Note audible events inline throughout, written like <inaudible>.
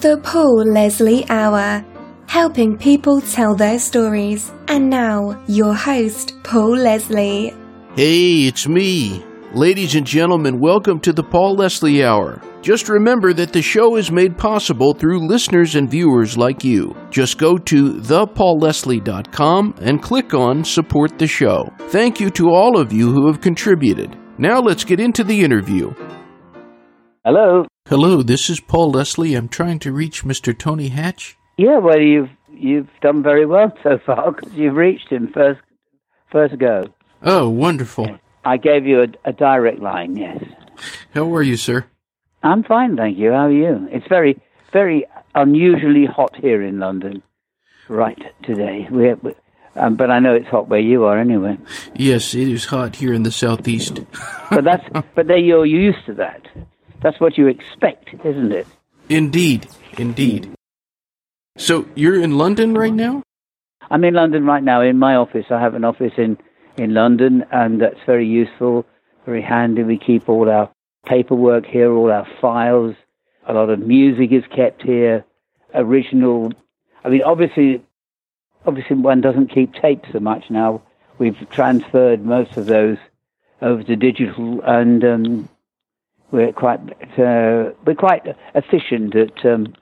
The Paul Leslie Hour, helping people tell their stories. And now, your host, Paul Leslie. Hey, it's me. Ladies and gentlemen, welcome to the Paul Leslie Hour. Just remember that the show is made possible through listeners and viewers like you. Just go to thepaulleslie.com and click on Support the Show. Thank you to all of you who have contributed. Now let's get into the interview. Hello. Hello, this is Paul Leslie. I'm trying to reach Mr. Tony Hatch. Yeah, well, you've you've done very well so far because you've reached him first first go. Oh, wonderful. I gave you a, a direct line. Yes. How are you, sir? I'm fine, thank you. How are you? It's very very unusually hot here in London, right today. We have, um, but I know it's hot where you are anyway. Yes, it is hot here in the southeast. but that's but then you're used to that. That's what you expect, isn't it? Indeed, indeed. So you're in London right now? I'm in London right now in my office. I have an office in in London, and that's very useful, very handy. We keep all our paperwork here, all our files. A lot of music is kept here. Original. I mean, obviously, obviously one doesn't keep tapes so much now. We've transferred most of those over to digital, and um, we're quite uh, we're quite efficient at, um,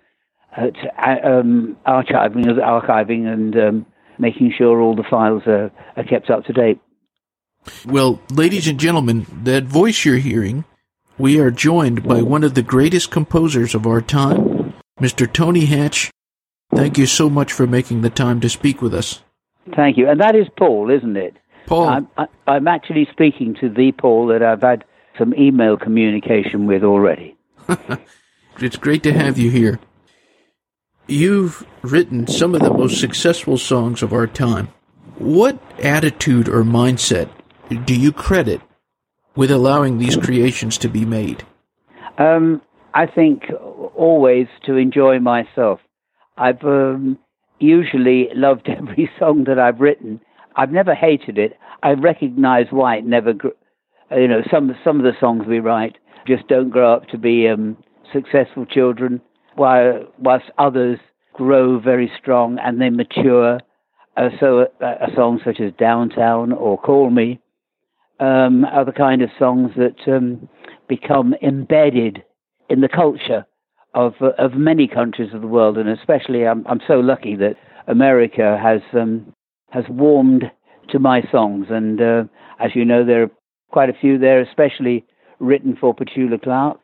at uh, um, archiving, archiving, and um, making sure all the files are, are kept up to date. Well, ladies and gentlemen, that voice you're hearing, we are joined by one of the greatest composers of our time, Mr. Tony Hatch. Thank you so much for making the time to speak with us. Thank you, and that is Paul, isn't it? Paul. I'm, I, I'm actually speaking to the Paul that I've had some email communication with already. <laughs> it's great to have you here. You've written some of the most successful songs of our time. What attitude or mindset do you credit with allowing these creations to be made? Um, I think always to enjoy myself. I've um, usually loved <laughs> every song that I've written. I've never hated it. I recognize why it never grew you know, some some of the songs we write just don't grow up to be um, successful children, while whilst others grow very strong and they mature. Uh, so a, a, song such as Downtown or Call Me um, are the kind of songs that um, become embedded in the culture of uh, of many countries of the world, and especially I'm I'm so lucky that America has um, has warmed to my songs, and uh, as you know, there are quite a few there, especially written for Petula Clark.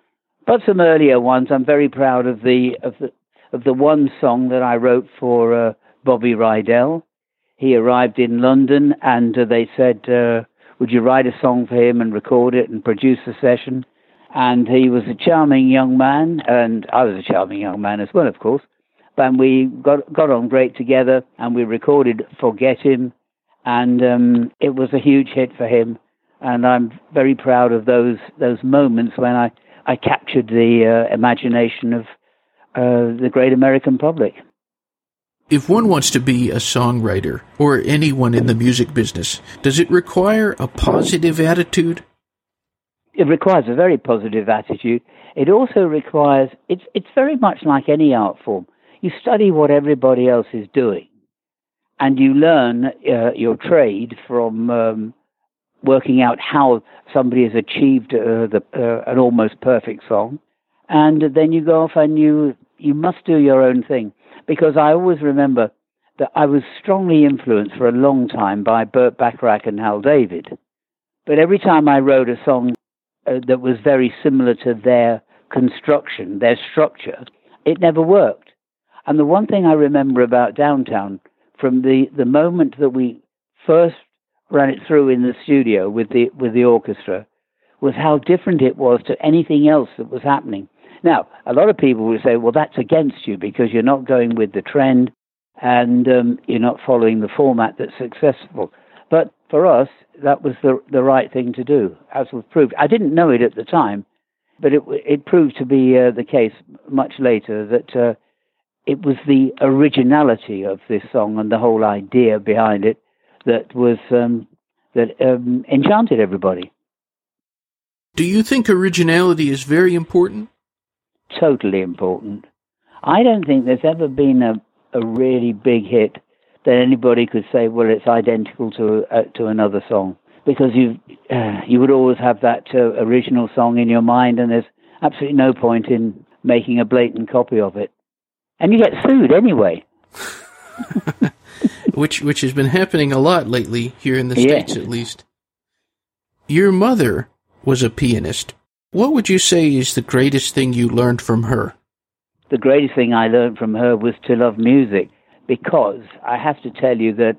But some earlier ones. I'm very proud of the of the of the one song that I wrote for uh, Bobby Rydell. He arrived in London, and uh, they said, uh, "Would you write a song for him and record it and produce a session?" And he was a charming young man, and I was a charming young man as well, of course. And we got got on great together, and we recorded "Forget Him," and um, it was a huge hit for him and I'm very proud of those those moments when I I captured the uh, imagination of uh, the great American public. If one wants to be a songwriter or anyone in the music business, does it require a positive attitude? It requires a very positive attitude. It also requires it's it's very much like any art form. You study what everybody else is doing, and you learn uh, your trade from um, working out how somebody has achieved uh, the, uh, an almost perfect song, and then you go off and you you must do your own thing. Because I always remember that I was strongly influenced for a long time by Burt Bacharach and Hal David, but every time I wrote a song uh, that was very similar to their construction, their structure, it never worked. And the one thing I remember about Downtown, from the, the moment that we first ran it through in the studio with the with the orchestra was how different it was to anything else that was happening. Now, a lot of people would say, "Well, that's against you because you're not going with the trend and um, you're not following the format that's successful." But for us, that was the the right thing to do, as was proved. I didn't know it at the time, but it it proved to be uh, the case much later that uh, it was the originality of this song and the whole idea behind it that was um, that um, enchanted everybody. Do you think originality is very important? Totally important. I don't think there's ever been a, a really big hit that anybody could say, well, it's identical to uh, to another song because you uh, <sighs> you would always have that uh, original song in your mind, and there's absolutely no point in making a blatant copy of it, and you get sued anyway. <laughs> which which has been happening a lot lately here in the states, at least. Your mother was a pianist. What would you say is the greatest thing you learned from her? The greatest thing I learned from her was to love music because I have to tell you that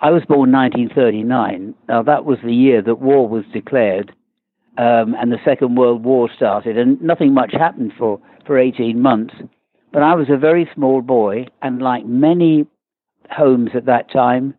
I was born 1939. Now, that was the year that war was declared um, and the Second World War started, and nothing much happened for, for 18 months. But I was a very small boy, and like many homes at that time,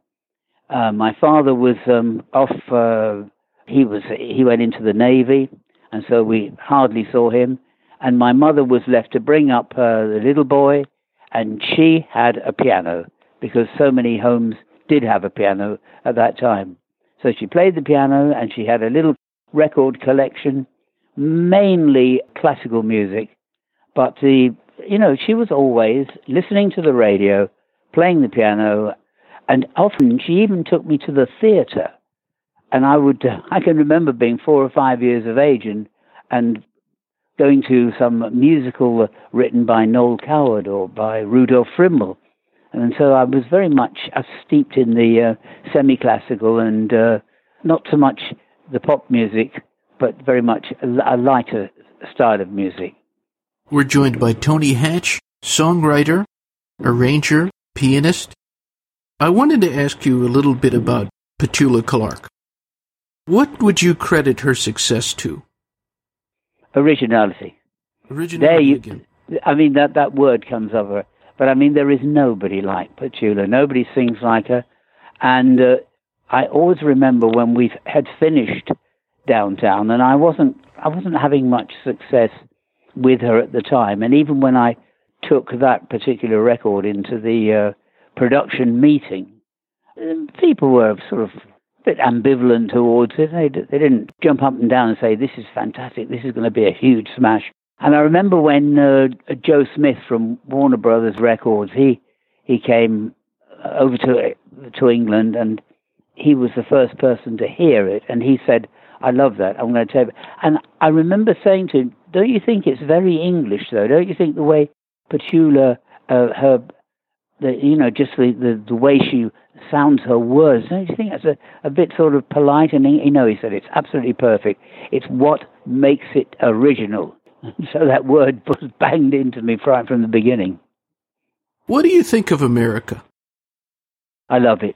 uh, my father was um, off. Uh, he was he went into the navy, and so we hardly saw him. And my mother was left to bring up uh, the little boy, and she had a piano because so many homes did have a piano at that time. So she played the piano and she had a little record collection, mainly classical music. But the, you know, she was always listening to the radio, playing the piano, and often she even took me to the theatre. And I would, <laughs> I can remember being four or five years of age and, and going to some musical written by Noel Coward or by Rudolf Friml. And so I was very much uh, steeped in the uh, semi classical and uh, not so much the pop music, but very much a lighter style of music. We're joined by Tony Hatch, songwriter, arranger, pianist. I wanted to ask you a little bit about Petula Clark. What would you credit her success to? Originality. Originality there you, again. I mean, that, that word comes over but I mean, there is nobody like Petula. Nobody sings like her. And uh, I always remember when we had finished downtown, and I wasn't I wasn't having much success with her at the time. And even when I took that particular record into the uh, production meeting, people were sort of a bit ambivalent towards it. They, they didn't jump up and down and say, "This is fantastic. This is going to be a huge smash." And I remember when uh, Joe Smith from Warner Brothers Records, he he came uh, over to to England and he was the first person to hear it, and he said, "I love that. I'm going to tell you." And I remember saying to him, "Don't you think it's very English, though? Don't you think the way Petula, uh, her, the, you know, just the, the the way she sounds her words, don't you think that's a, a bit sort of polite?" And you know, he said, "It's absolutely perfect. It's what makes it original." <laughs> so that word was banged into me right from the beginning. What do you think of America? I love it.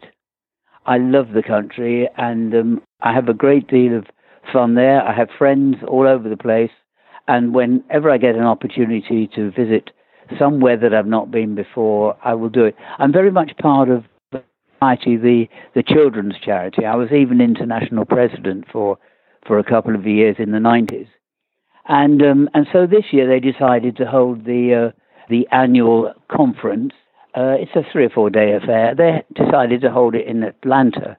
I love the country, and um, I have a great deal of fun there. I have friends all over the place, and whenever I get an opportunity to visit somewhere that I've not been before, I will do it. I'm very much part of Variety, the the children's charity. I was even international president for for a couple of years in the 90s. And um, and so this year they decided to hold the uh, the annual conference. Uh, it's a three or four day affair. They decided to hold it in Atlanta.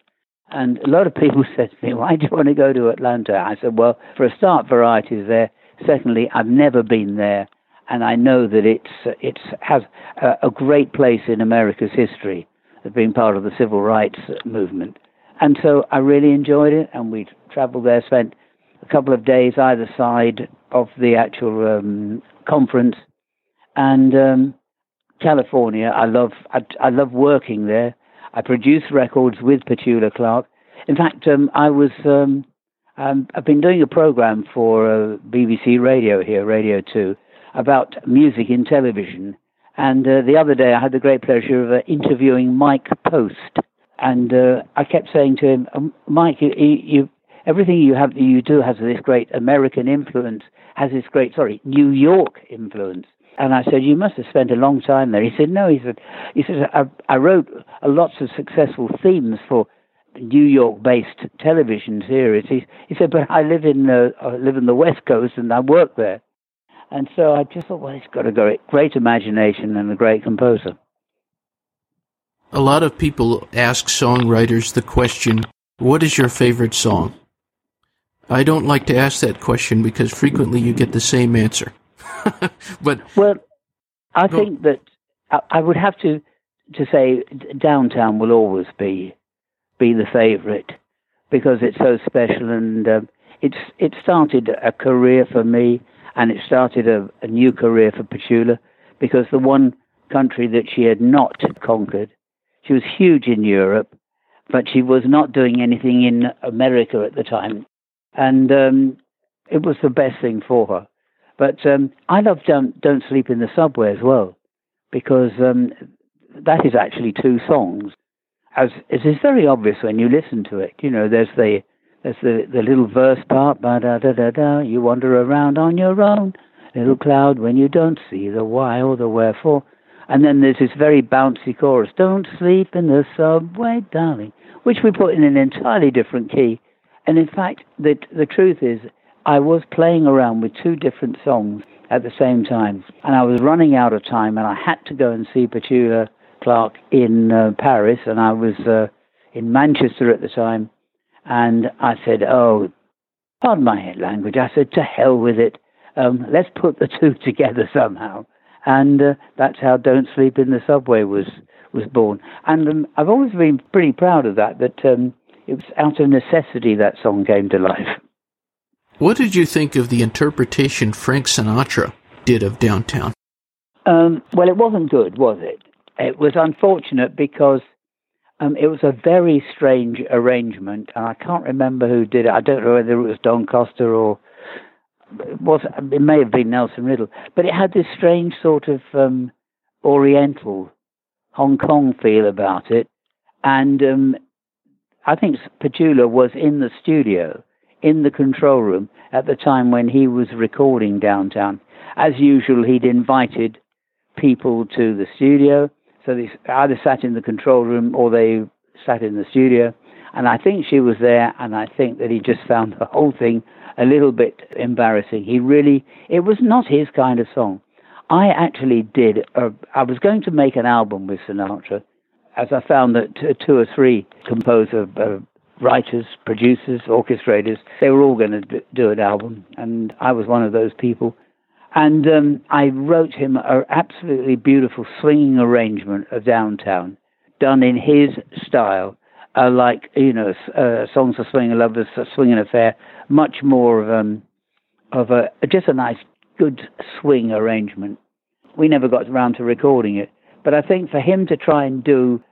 And a lot of people <laughs> said to me, Why do you want to go to Atlanta? I said, Well, for a start, variety is there. Secondly, I've never been there. And I know that it's it's has a, a great place in America's history of being part of the civil rights movement. And so I really enjoyed it. And we traveled there, spent a couple of days either side of the actual um, conference. And um, California, I love I, I, love working there. I produce records with Petula Clark. In fact, um, I was um, um, I've been doing a program for uh, BBC Radio here, Radio Two, about music in television. And uh, the other day, I had the great pleasure of uh, interviewing Mike Post, and uh, I kept saying to him, um, Mike, you, you, everything you have you do has this great American influence, has this great sorry New York influence. And I said, you must have spent a long time there. He said, no. He said, he said, I, I wrote lots of successful themes for New York-based television series. He, he said, but I live in uh, I live in the West Coast and I work there. And so I just thought, well, he's got a great, great imagination and a great composer. A lot of people ask songwriters the question, what is your favorite song? I don't like to ask that question because frequently you get the same answer. <laughs> but well, I think that I, I would have to to say downtown will always be be the favourite because it's so special and uh, it's it started a career for me and it started a, a new career for Petula because the one country that she had not conquered, she was huge in Europe, but she was not doing anything in America at the time, and um, it was the best thing for her. But um, I love Don't, Don't Sleep in the Subway as well, because um, that is actually two songs. As it is very obvious when you listen to it. You know, there's the there's the, the little verse part, ba da da da da. You wander around on your own, little cloud, when you don't see the why or the wherefore. And then there's this very bouncy chorus, don't sleep in the subway, darling, which we put in an entirely different key. And in fact, the the truth is, I was playing around with two different songs at the same time, and I was running out of time, and I had to go and see Petula Clark in uh, Paris, and I was uh, in Manchester at the time, and I said, "Oh, pardon my language," I said, "To hell with it. Um, let's put the <laughs> two together somehow." And uh, that's how "Don't Sleep in the Subway" was was born. And um, I've always been pretty proud of that. That um, it was out of necessity that song came to life. What did you think of the interpretation Frank Sinatra did of Downtown? Um, well, it wasn't good, was it? It was unfortunate because um, it was a very strange arrangement, and I can't remember who did it. I don't know whether it was Don Costa or it was. It may have been Nelson Riddle, but it had this strange sort of um, Oriental Hong Kong feel about it, and um, I think Petula was in the studio in the control room at the time when he was recording downtown. As usual, he'd invited people to the studio. So they either sat in the control room or they sat in the studio. And I think she was there, and I think that he just <laughs> found the whole thing a little bit embarrassing. He really, it was not his kind of song. I actually did, a, I was going to make an album with Sinatra, as I found that two or three composer uh, writers, producers, orchestrators. They were all going to do an album, and I was one of those people. And um, I wrote him an absolutely beautiful swinging arrangement of Downtown, done in his style, uh, like you know, uh, songs of Swinging lovers, a swinging affair, much more of um, of a just a nice, good swing arrangement. We never got around to recording it, but I think for him to try and do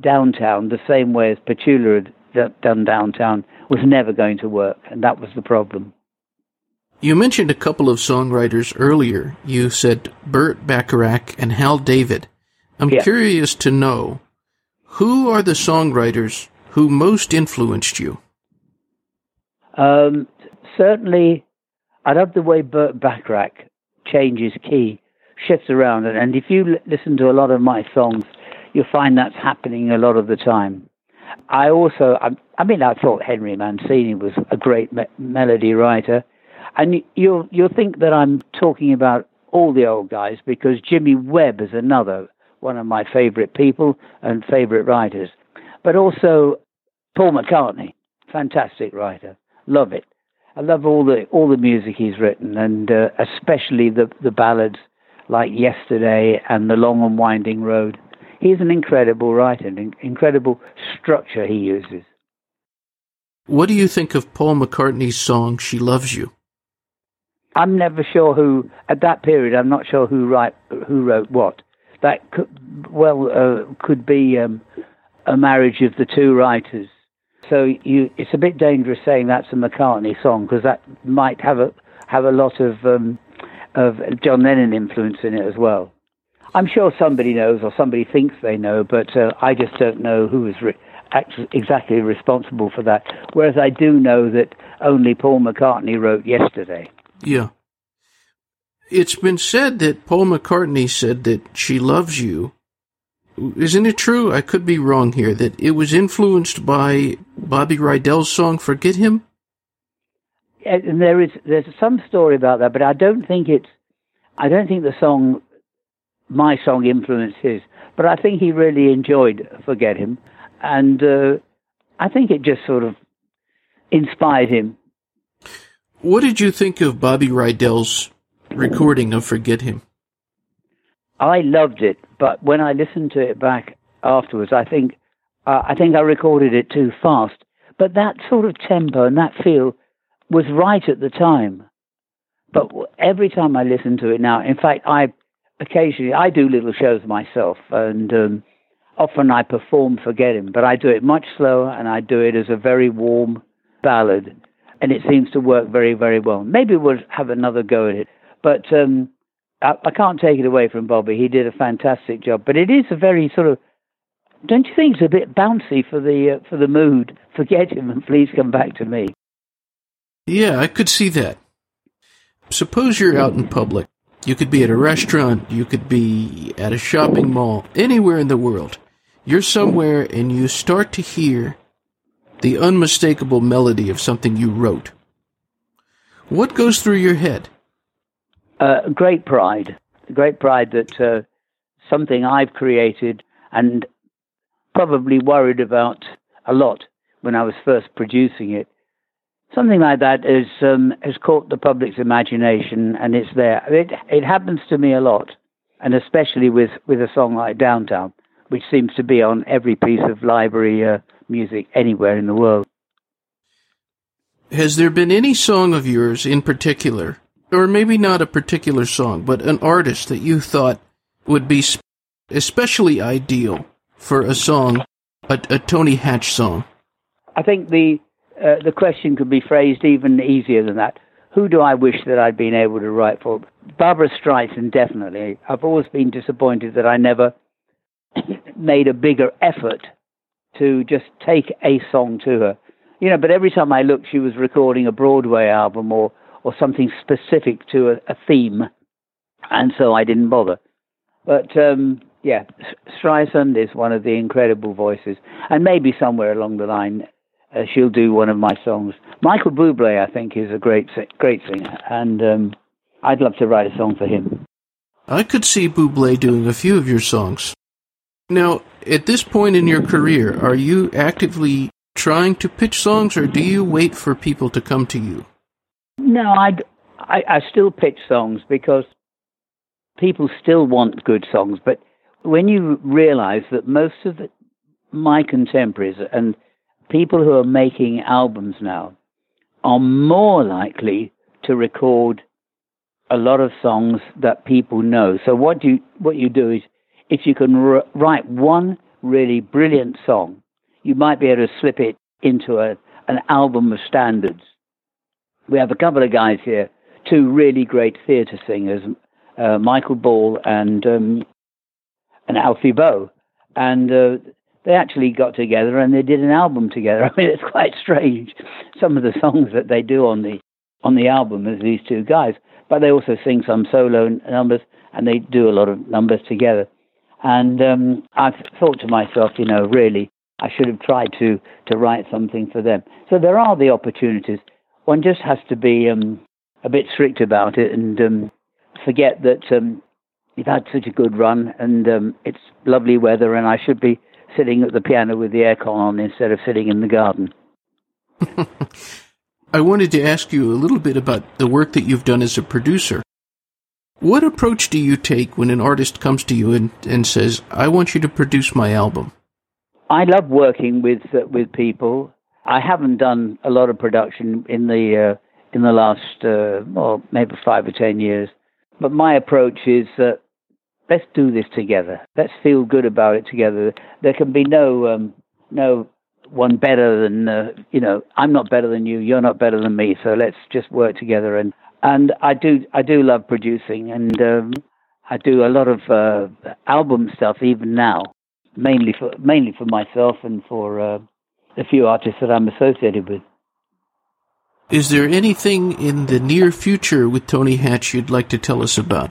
Downtown the same way as Petula had done downtown was never going to work, and that was the problem. You mentioned a couple of songwriters earlier. You said Burt Bacharach and Hal David. I'm yeah. curious to know who are the songwriters who most influenced you? Um, certainly, I love the way Burt Bacharach changes key, shifts around, and if you listen to a lot of my songs, you'll find that's happening a lot of the time. I also, I, I mean, I thought Henry Mancini was a great me- melody writer, and you'll you'll think that I'm talking about all the old guys because Jimmy Webb is another one of my favorite people and favorite writers, but also Paul McCartney, fantastic writer, love it. I love all the all the music he's written, and uh, especially the the ballads like Yesterday and The Long and Winding Road. He's an incredible writer, an incredible structure he uses. What do you think of Paul McCartney's song "She Loves You"? I'm never sure who at that period. I'm not sure who write who wrote what. That could well uh, could be um, a marriage of the two writers. So you, it's a bit dangerous saying that's a McCartney song because that might have a have a lot of um, of John Lennon influence in it as well. I'm sure somebody knows or somebody thinks they know, but uh, I just don't know who is re- actually exactly responsible for that. Whereas I do know that only Paul McCartney wrote yesterday. Yeah. It's been said that Paul McCartney said that she loves you. Isn't it true? I could be wrong here. That it was influenced by Bobby Rydell's song "Forget Him." And there is there's some story about that, but I don't think it's I don't think the song my song influenced his. But I think he really enjoyed Forget Him. And uh, I think it just sort of inspired him. What did you think of Bobby Rydell's recording of Forget Him? I loved it, but when I listened to it back afterwards, I think uh, I think I recorded it too fast. But that sort of tempo and that feel was right at the time. But every time I listen to it now, in fact, I occasionally I do little shows myself, and um, often I perform Forget Him, but I do it much slower, and I do it as a very warm ballad, and it seems to work very, very well. Maybe we'll have another go at it, but um, I, I can't take it away from Bobby. He did a fantastic job, but it is a very sort of don't you think it's a bit bouncy for the uh, for the mood? Forget him and please come back to me. Yeah, I could see that. Suppose you're out in public. You could be at a restaurant, you could be at a shopping mall, anywhere in the world. You're somewhere and you start to hear the unmistakable melody of something you wrote. What goes through your head? Uh, great pride. Great pride that uh, something I've created and probably worried about a lot when I was first producing it. Something like that is, um, has caught the public's imagination and it's there. It, it happens to me a lot, and especially with, with a song like Downtown, which seems to be on every piece of library uh, music anywhere in the world. Has there been any song of yours in particular, or maybe not a particular song, but an artist that you thought would be especially ideal for a song, a, a Tony Hatch song? I think the uh, the question could be phrased even easier than that. Who do I wish that I'd been able to write for? Barbra Streisand, definitely. I've always been disappointed that I never made a bigger effort to just take a song to her. You know, but every time I looked, she was recording a Broadway album or, or something specific to a, a theme, and so I didn't bother. But um, yeah, Streisand is one of the incredible voices, and maybe somewhere along the line, uh, she'll do one of my songs. Michael Bublé, I think, is a great great singer, and um, I'd love to write a song for him. I could see Bublé doing a few of your songs. Now, at this point in your career, are you actively trying to pitch songs, or do you wait for people to come to you? No, I'd, I I still pitch songs because people still want good songs, but when you realize that most of the, my contemporaries and people who are making albums now are more likely to record a lot of songs that people know. So what you what you do is if you can r- write one really brilliant song, you might be able to slip it into a, an album of standards. We have a couple of guys here, two really great theatre singers, uh, Michael Ball and um, and Alfie Boe, and uh, they actually got together and they did an album together. <laughs> I mean, it's quite strange. Some of the songs that they do on the on the album is these two guys, but they also sing some solo numbers and they do a lot of numbers together. And um, I've thought to myself, you know, really, I should have tried to to write something for them. So there are the opportunities. One just has to be um, a bit strict about it and um, forget that um, you've had such a good run and um, it's lovely weather, and I should be sitting at the piano with the aircon on instead of sitting in the garden. <laughs> I wanted to ask you a little bit about the work that you've done as a producer. What approach do you take when an artist comes to you and, and says, I want you to produce my album? I love working with uh, with people. I haven't done a lot of production in the uh, in the last uh, well maybe five or ten years, but my approach is that let's do this together. Let's feel good about it together. There can be no um, no one better than uh, you know. I'm not better than you. You're not better than me. So let's just work together. And and I do I do love producing, and um, I do a lot of uh, album stuff even now, mainly for mainly for myself and for uh, a few artists that I'm associated with. Is there anything in the near future with Tony Hatch you'd like to tell us about?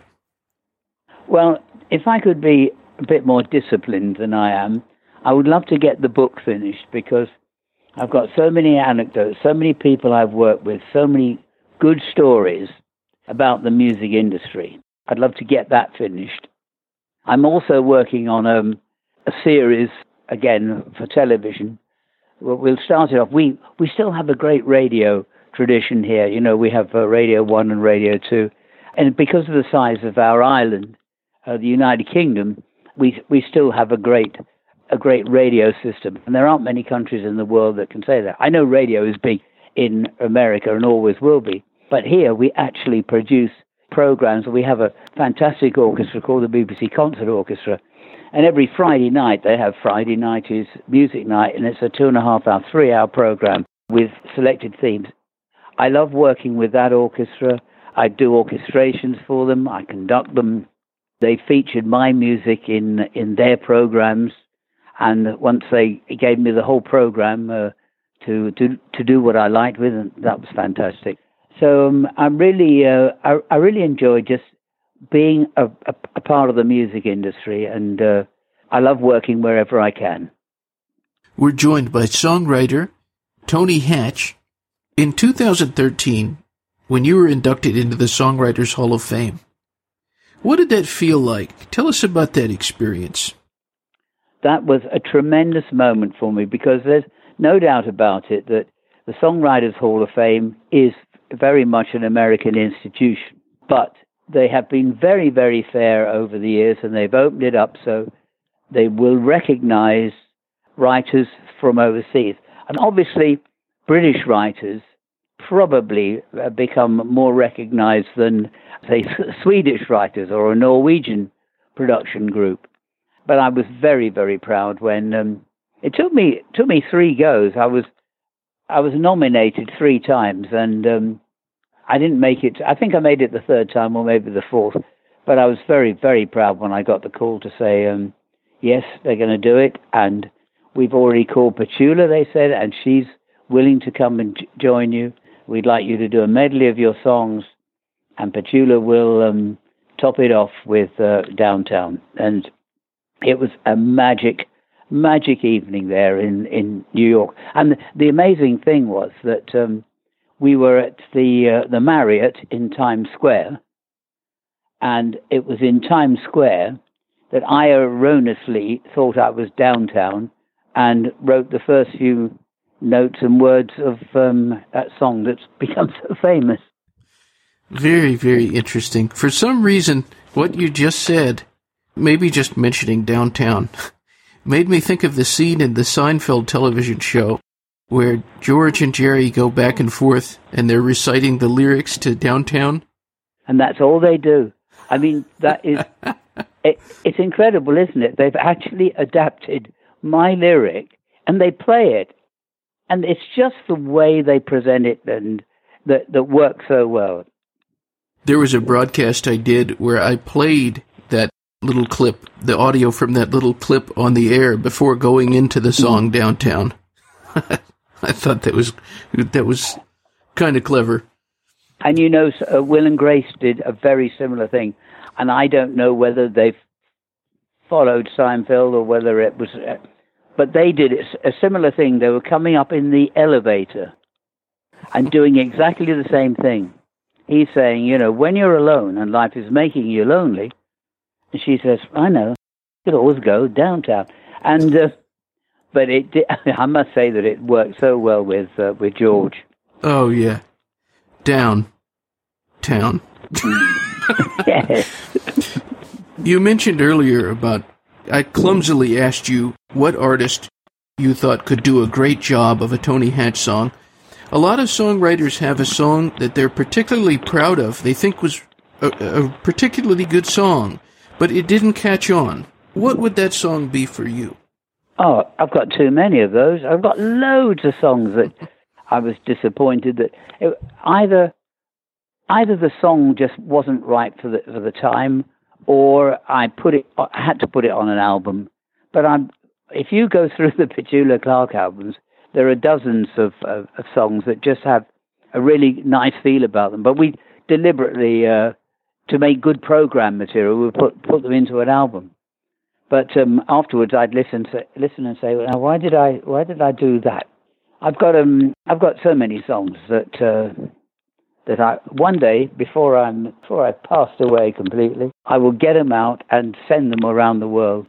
Well, if I could be a bit more disciplined than I am, I would love to get the book finished because I've got so many anecdotes, so many people I've worked with, so many good stories about the music industry. I'd love to get that finished. I'm also working on um, a series, again, for television. We'll start it off. We, we still have a great radio tradition here. You know, we have uh, Radio 1 and Radio 2. And because of the size of our island, uh, the United Kingdom, we we still have a great a great radio system, and there aren't many countries in the world that can say that. I know radio is big in America and always will be, but here we actually produce programs. We have a fantastic orchestra called the BBC Concert Orchestra, and every Friday night they have Friday night is music night, and it's a two and a half hour, three hour program with selected themes. I love working with that orchestra. I do orchestrations for them. I conduct them. They featured my music in in their programs, and once they gave me the whole program uh, to to to do what I liked with, and that was fantastic. So um, I'm really uh, I, I really enjoy just being a, a, a, part of the music industry, and uh, I love working wherever I can. We're joined by songwriter Tony Hatch. In 2013, when you were inducted into the Songwriters Hall of Fame, what did that feel like? Tell us about that experience. That was a tremendous moment for me because there's no doubt about it that the Songwriters Hall of Fame is very much an American institution. But they have been very, very fair over the years and they've opened it up so they will recognize writers from overseas. And obviously, British writers probably become more recognized than, say, <laughs> Swedish writers or a Norwegian production group. But I was very, very proud when um, it took me took me three goes. I was I was nominated three times, and um, I didn't make it. I think I made it the third time, or maybe the fourth. But I was very, very proud when I got the call to say, um, yes, they're going to do it, and we've already called Petula. They said, and she's willing to come and join you. We'd like you to do a medley of your songs, and Petula will um, top it off with uh, Downtown. And it was a magic magic evening there in, in New York. And the, amazing thing was that um, we were at the uh, the Marriott in Times Square, and it was in Times Square that I erroneously thought I was downtown and wrote the first few notes and words of um, that song that's <laughs> become so famous. Very, very interesting. For some reason, what you just said, maybe just mentioning downtown, <laughs> made me think of the scene in the Seinfeld television show where George and Jerry go back and forth and they're reciting the lyrics to Downtown. And that's all they do. I mean, that is, <laughs> it, it's incredible, isn't it? They've actually adapted my lyric and they play it. And it's just the way they present it and that, that works so well. There was a broadcast I did where I played little clip, the audio from that little clip on the air before going into the song Downtown. <laughs> I thought that was that was kind of clever. And you know, uh, Will and Grace did a very similar thing, and I don't know whether they've followed Seinfeld or whether it was, uh, but they did a similar thing. They were coming up in the elevator and doing exactly the same thing. He's saying, you know, when you're alone and life is making you lonely, she says, I know, you could always go downtown. And uh, but it did, <laughs> I must say that it worked so well with uh, with George. Oh yeah, down, town. yes. <laughs> You mentioned earlier about I clumsily asked you what artist you thought could do a great job of a Tony Hatch song. A lot of songwriters have a song that they're particularly proud of. They think was a, a particularly good song, but it didn't catch on. What would that song be for you? Oh, I've got too many of those. I've got loads of songs that <laughs> I was disappointed that it, either either the song just wasn't right for the for the time, or I put it I had to put it on an album. But I'm if you go <laughs> through the Petula Clark albums, there are dozens of, of, of songs that just have a really nice feel about them. But we deliberately uh, to make good program material, we put put them into an album. But um, afterwards, I'd listen to, listen and say, well, "Why did I? Why did I do that?" I've got um, I've got so many songs that uh, that I one day before I'm before I passed away completely, I will get them out and send them around the world.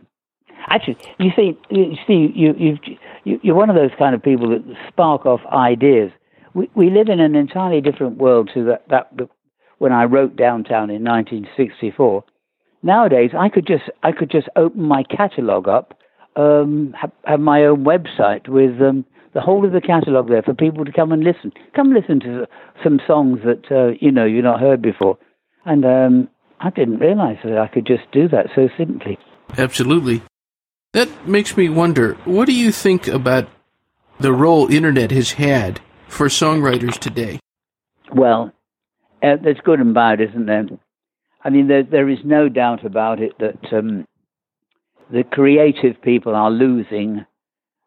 Actually, you see, you see, you you you you're one of those kind of people that spark off ideas. We we live in an entirely different world to that that when I wrote Downtown in 1964 nowadays I could just I could just open my catalogue up, um, have, have, my own website with um, the whole of the catalogue there for people to come and listen. Come listen to some songs that uh, you know you've not heard before, and um, I didn't realise that I could just do that so simply. Absolutely. That makes me wonder. What do you think about the role internet has had for songwriters today? Well, uh, there's good and bad, isn't there? I mean, there, there is no doubt about it that um, the creative people are losing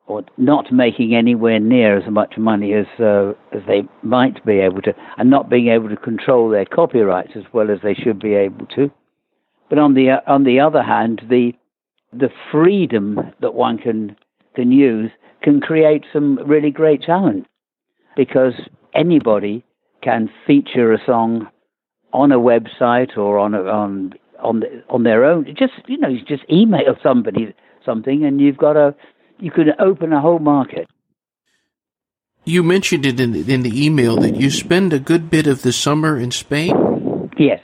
or not making anywhere near as much money as uh, as they might be able to, and not being able to control their copyrights as well as they should be able to. But on the uh, on the other hand, the the freedom that one can can use can create some really great talent because anybody can feature a song on a website or on a, on on on their own. Just you know, you just email somebody something, and you've got a you can open a whole market. You mentioned it in the, in the email that you spend a good bit of the summer in Spain. Yes,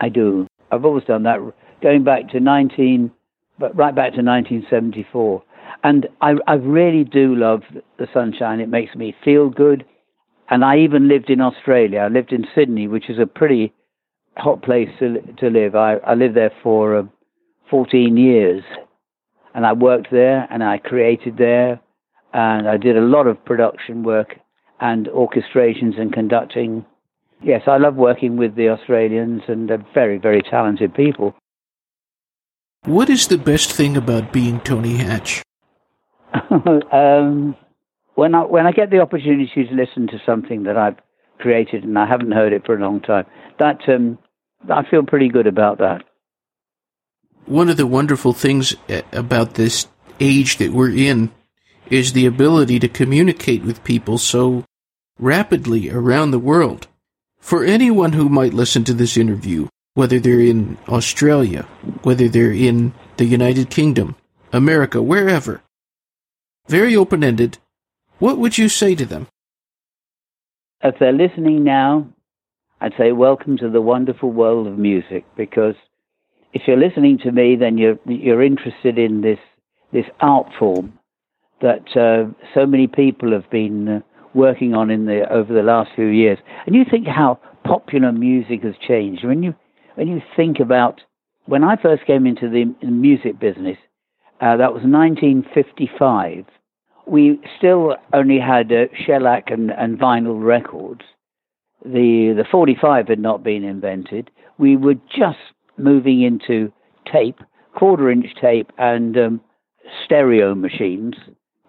I do. I've always done that, going back to nineteen, but right back to nineteen seventy four. And I, I really do love the sunshine. It makes me feel good. And I even lived in Australia. I lived in Sydney, which is a pretty hot place to, to live. I, I lived there for uh, 14 years. And I worked there and I created there. And I did a lot of production work and orchestrations and conducting. Yes, I love working with the Australians and they're very, very talented people. What is the best thing about being Tony Hatch? <laughs> um, when I when I get the opportunity to listen to something that I've created and I haven't heard it for a long time, that um, I feel pretty good about that. One of the wonderful things uh, about this age that we're in is the ability to communicate with people so rapidly around the world. For anyone who might listen to this interview, whether they're in Australia, whether they're in the United Kingdom, America, wherever, very open ended, what would you say to them? If they're listening now, I'd say welcome to the wonderful world of music because if you're listening to me, then you're you're interested in this this art form that uh, so many people have been uh, working on in the over the last few years. And you think how popular music has changed when you when you think about when I first came into the, music business. Uh, that was 1955 we still only had uh, shellac and, and vinyl records. The the 45 had not been invented. We were just moving into tape, quarter inch tape, and um, stereo machines,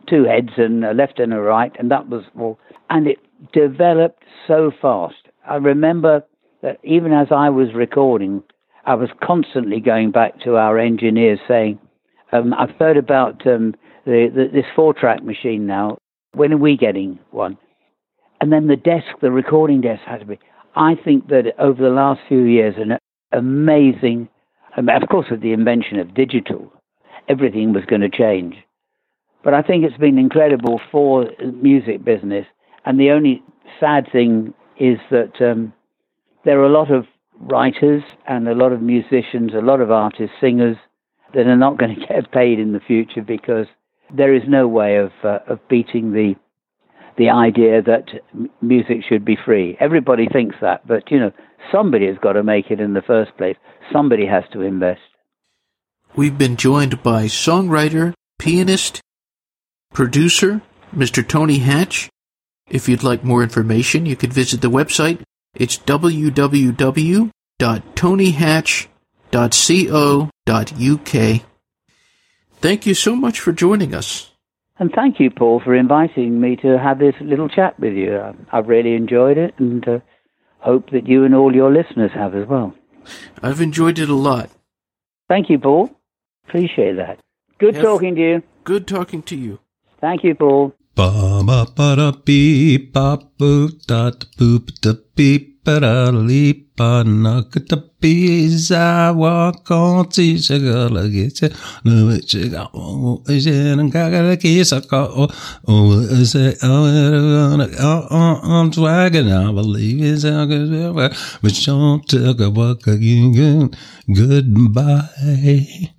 two heads and a left and a right, and that was all. And it developed so fast. I remember that even as I was recording, I was constantly going back to our engineers saying, um, I've heard about um, the, the, this four track machine now. When are we getting one? And then the desk, the recording desk had to be. I think that over the last few years, an amazing, of course, with the invention of digital, everything was going to change. But I think it's been incredible for music business. And the only sad thing is that um, there are a lot of writers and a lot of musicians, a lot of artists, singers that are not going <laughs> to get paid in the future because there is no way of uh, of beating the the idea that music should be free. Everybody thinks that, but you know, somebody has got to make it in the first place. Somebody has to invest. We've been joined by songwriter, pianist, producer, Mr. Tony Hatch. If you'd like more information, you could visit the website. It's www.tonyhatch.co.uk. Thank you so much for joining us. And thank you, Paul, for inviting me to have this little chat with you. I've really enjoyed it and uh, hope that you and all your listeners have as well. I've enjoyed it a lot. Thank you, Paul. Appreciate that. Good have, talking to you. Good talking to you. Thank you, Paul. Ba ba ba da beep ba boop da boop da beep but I leap on knock at the bees. I walk on teach a girl a get it. No, it's a go. Oh, is it? And I got a kiss. I go. Oh, is it? Oh, oh, oh, I'm swagging. I believe it's a good. But don't talk about again. Goodbye.